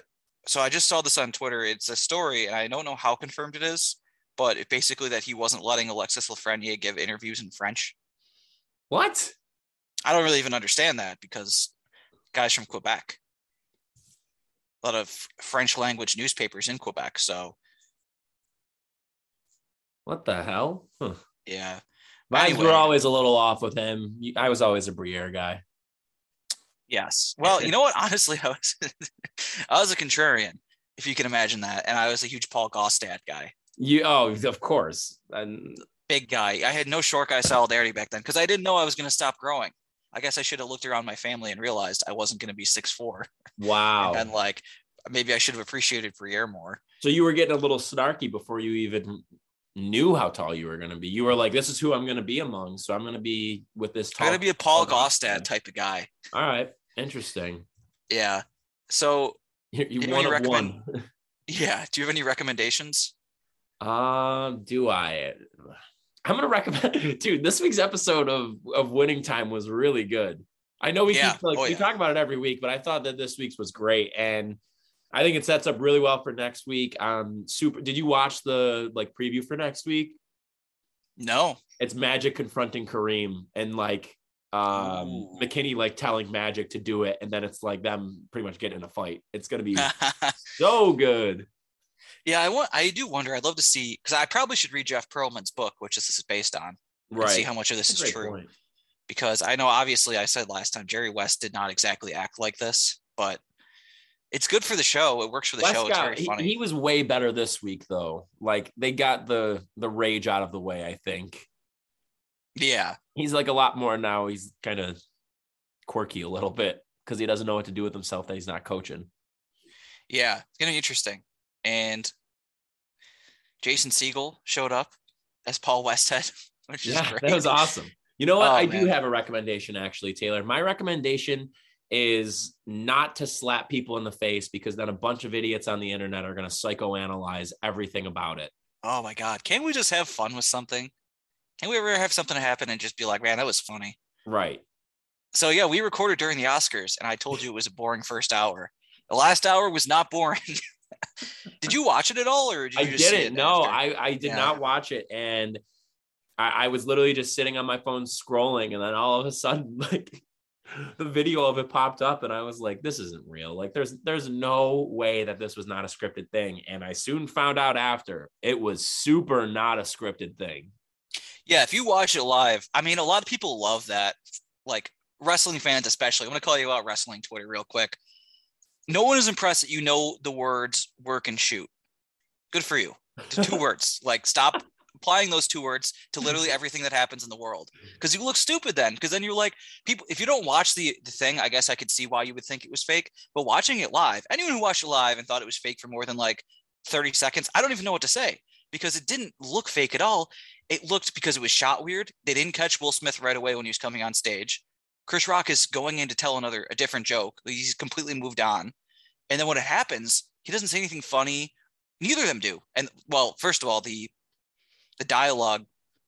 so I just saw this on Twitter. It's a story, and I don't know how confirmed it is, but it basically that he wasn't letting Alexis Lafreniere give interviews in French. What? I don't really even understand that because guys from Quebec, a lot of French language newspapers in Quebec. So What the hell? Huh. yeah, Vibes Anyway. were always a little off with him. I was always a Briere guy. yes. Well, you know what? Honestly, I was I was a contrarian, if you can imagine that, and I was a huge Paul Gaustad guy. You oh, of course. And big guy. I had no short guy solidarity back then because I didn't know I was going to stop growing. I guess I should have looked around my family and realized I wasn't going to be six four. wow. And like, maybe I should have appreciated Briere more. So you were getting a little snarky before you even knew how tall you were going to be. You were like, "This is who I'm going to be among." So I'm going to be with this. I'm going to be a Paul. Gaustad type of guy. All right, interesting. Yeah. So You, you one of recommend- one. yeah, do you have any recommendations? Um, do I? I'm gonna recommend, dude. This week's episode of of Winning Time was really good. I know we Yeah. keep like Oh, we yeah. talk about it every week, but I thought that this week's was great, and I think it sets up really well for next week. Um, super. Did you watch the like preview for next week? No. It's Magic confronting Kareem and like um Ooh. McKinney like telling Magic to do it, and then it's like them pretty much getting in a fight. It's gonna be so good. Yeah, I want. I do wonder. I'd love to see because I probably should read Jeff Pearlman's book, which this is based on, and see how much of this That's is true. point. because I know obviously I said last time Jerry West did not exactly act like this, but it's good for the show. It works for the Wes show. It's got- very he- funny. He, was way better this week though. Like they got the the rage out of the way, I think. yeah. He's like a lot more now. He's kind of quirky a little bit because he doesn't know what to do with himself that he's not coaching. Yeah. It's gonna be interesting. And Jason Segel showed up as Paul Westhead, which is Yeah, great. that was awesome. You know what? Oh, I do have a recommendation actually, Taylor. My recommendation is not to slap people in the face because then a bunch of idiots on the internet are going to psychoanalyze everything about it. Oh my God. Can't we just have fun with something? Can we ever have something happen and just be like, man, that was funny? Right. So yeah, we recorded during the Oscars and I told you it was a boring first hour. The last hour was not boring. did you watch it at all or did I didn't. No, I, I did yeah. not watch it. And I, I was literally just sitting on my phone scrolling and then all of a sudden like the video of it popped up and I was like, this isn't real. Like there's there's no way that this was not a scripted thing. And I soon found out after it was super not a scripted thing. Yeah, if you watch it live, I mean a lot of people love that. Like wrestling fans especially. I'm gonna call you out wrestling Twitter real quick. No one is impressed that you know the words work and shoot. Good for you. Two words. Like stop applying those two words to mm-hmm. literally everything that happens in the world because you look stupid then because then you're like people if you don't watch the the thing i guess i could see why you would think it was fake but watching it live anyone who watched it live and thought it was fake for more than like 30 seconds i don't even know what to say because it didn't look fake at all it looked because it was shot weird they didn't catch will smith right away when he was coming on stage chris rock is going in to tell another a different joke he's completely moved on and then when it happens he doesn't say anything funny neither of them do and well first of all the the dialogue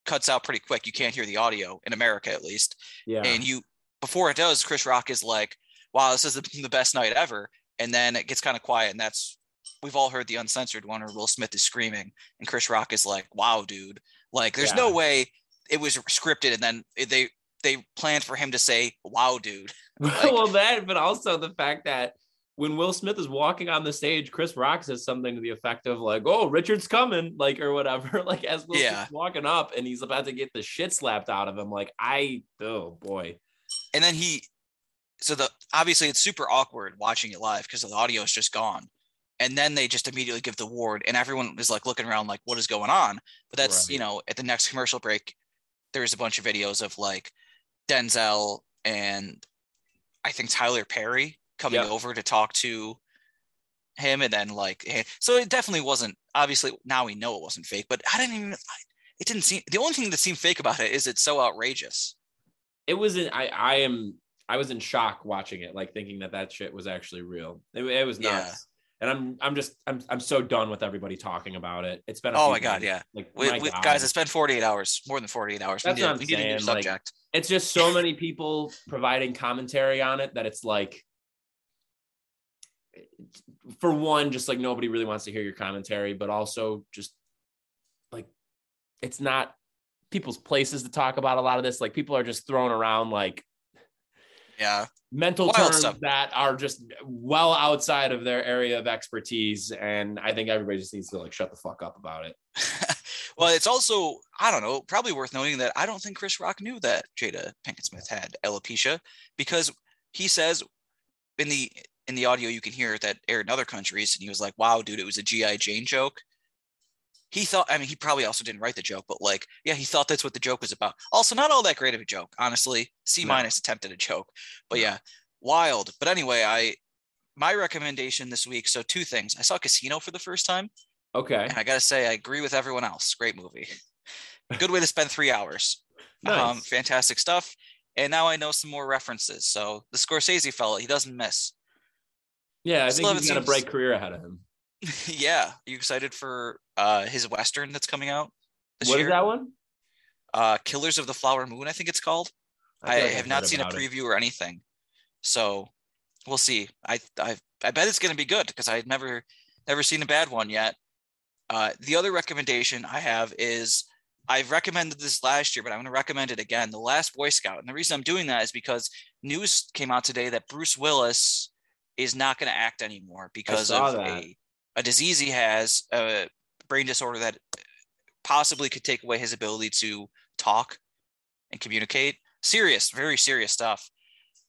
cuts out pretty quick. You can't hear the audio in America, at least. Yeah. And you, before it does, Chris Rock is like, wow, this is the, the best night ever. And then it gets kind of quiet. And that's, we've all heard the uncensored one where Will Smith is screaming. And Chris Rock is like, wow, dude. Like, there's yeah. no way it was scripted. And then they, they planned for him to say, wow, dude. like, well, that, but also the fact that when Will Smith is walking on the stage, Chris Rock says something to the effect of like, "Oh, Richard's coming," like or whatever. like as Will yeah. Smith's walking up and he's about to get the shit slapped out of him. Like I, oh boy. And then he, so the obviously it's super awkward watching it live because the audio is just gone. And then they just immediately give the award, and everyone is like looking around like, "What is going on?" But that's right. you know, at the next commercial break, there's a bunch of videos of like Denzel and I think Tyler Perry coming yep. over to talk to him and then like eh, so it definitely wasn't obviously now we know it wasn't fake but i didn't even it didn't seem the only thing that seemed fake about it is it's so outrageous it was in, i i am i was in shock watching it like thinking that that shit was actually real it, it was nuts yeah. and i'm i'm just i'm i'm so done with everybody talking about it it's been oh my god yeah like we, we, God. guys it's been 48 hours more than 48 hours That's we, need, what I'm we saying. need a new subject like, it's just so many people providing commentary on it that it's like for one, just like nobody really wants to hear your commentary, but also just like it's not people's places to talk about a lot of this. Like people are just thrown around like yeah mental Wild terms stuff. that are just well outside of their area of expertise and i think everybody just needs to like shut the fuck up about it well it's also i don't know probably worth noting that i don't think chris rock knew that jada pinkett smith had alopecia because he says in the in the audio you can hear that aired in other countries and he was like wow dude it was a gi jane joke he thought i mean he probably also didn't write the joke but like yeah he thought that's what the joke was about. Also not all that great of a joke honestly. C minus no. attempted a joke but yeah. wild. But anyway i my recommendation this week so two things. I saw casino for the first time okay. and i gotta say i agree with everyone else. Great movie. Good way to spend three hours. Um, nice. um fantastic stuff and now i know some more references so the scorsese fella he doesn't miss. Yeah, I think he's got a bright career ahead of him. yeah, Are you excited for uh his western that's coming out? This what year? is that one? Uh, Killers of the Flower Moon, I think it's called. I, I have not seen a preview it. or anything, so we'll see. I I I bet it's going to be good because I've never never seen a bad one yet. Uh, the other recommendation I have is I've recommended this last year, but I'm going to recommend it again. The Last Boy Scout, and the reason I'm doing that is because news came out today that Bruce Willis is not going to act anymore because of a, a disease he has, a brain disorder that possibly could take away his ability to talk and communicate. Serious, very serious stuff.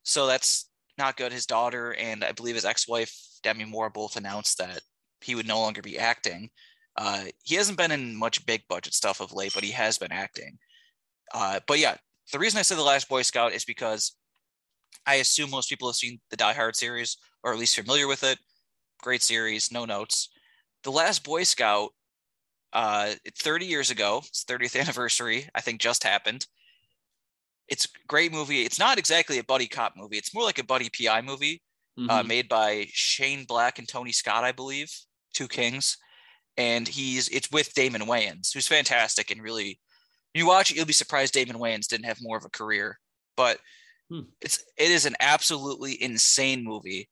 So that's not good. His daughter and I believe his ex-wife Demi Moore both announced that he would no longer be acting. Uh, he hasn't been in much big budget stuff of late, but he has been acting. Uh, but yeah, the reason I said the Last Boy Scout is because I assume most people have seen the Die Hard series or at least familiar with it. Great series, no notes. The Last Boy Scout, uh, 30 years ago, it's 30th anniversary, I think just happened. it's a great movie. It's not exactly a buddy cop movie. It's more like a buddy PI movie Mm-hmm. uh, made by Shane Black and Tony Scott, I believe, two kings. And he's it's with Damon Wayans, who's fantastic and really you watch it, you'll be surprised Damon Wayans didn't have more of a career. But Hmm. it's it is an absolutely insane movie.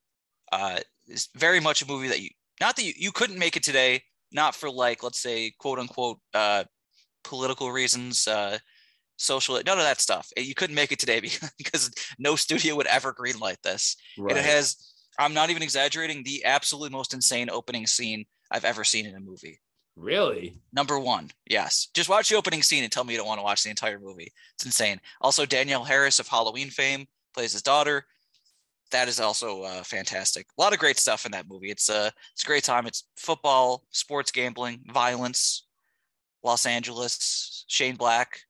Uh it's very much a movie that you not that you, you couldn't make it today, not for like, let's say, quote unquote, uh political reasons, uh social none of that stuff. You couldn't make it today because, because no studio would ever greenlight this. right. And it has, I'm not even exaggerating, the absolute most insane opening scene I've ever seen in a movie. really Number one, yes. Just watch the opening scene and tell me you don't want to watch the entire movie. It's insane. Also, Danielle Harris of Halloween fame plays his daughter. That is also uh, fantastic. A lot of great stuff in that movie. It's a it's a great time. It's football, sports gambling, violence, Los Angeles, Shane Black.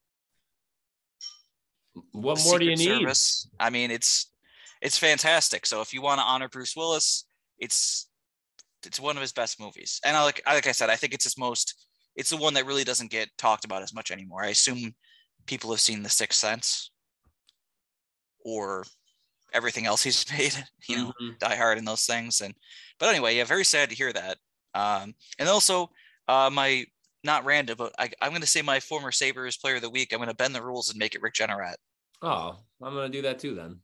what more do you Secret need I mean, it's it's fantastic. So if you want to honor Bruce Willis, it's it's one of his best movies. And I like like I said, I think it's his most it's the one that really doesn't get talked about as much anymore. I assume people have seen The Sixth Sense or everything else he's made, you know, Mhm. Die Hard and those things. And but anyway, yeah, very sad to hear that. Um, and also uh, my not random, but I, I'm going to say my former Sabres player of the week. I'm going to bend the rules and make it Rick Jeanneret. oh i'm gonna do that too then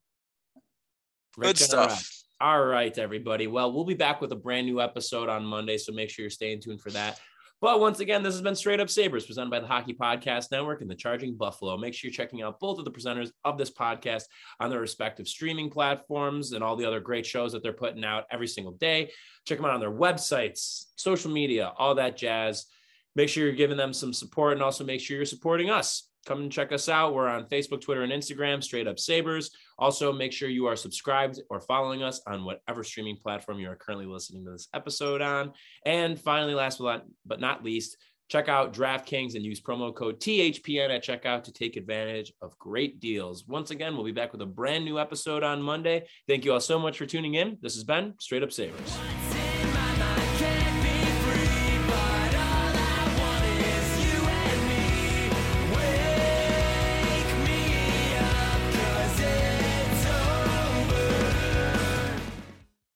Good Rick stuff. All right, everybody. Well, we'll be back with a brand new episode on Monday, so make sure you're staying tuned for that. But once again, this has been Straight Up Sabres, presented by the Hockey Podcast Network and the Charging Buffalo. Make sure you're checking out both of the presenters of this podcast on their respective streaming platforms and all the other great shows that they're putting out every single day. Check them out on their websites, social media, all that jazz. Make sure you're giving them some support and also make sure you're supporting us. Come and check us out. We're on Facebook, Twitter, and Instagram, Straight Up Sabres. Also, make sure you are subscribed or following us on whatever streaming platform you are currently listening to this episode on. And finally, last but not, least, check out DraftKings and use promo code THPN at checkout to take advantage of great deals. Once again, we'll be back with a brand new episode on Monday. Thank you all so much for tuning in. This has been Straight Up Sabres.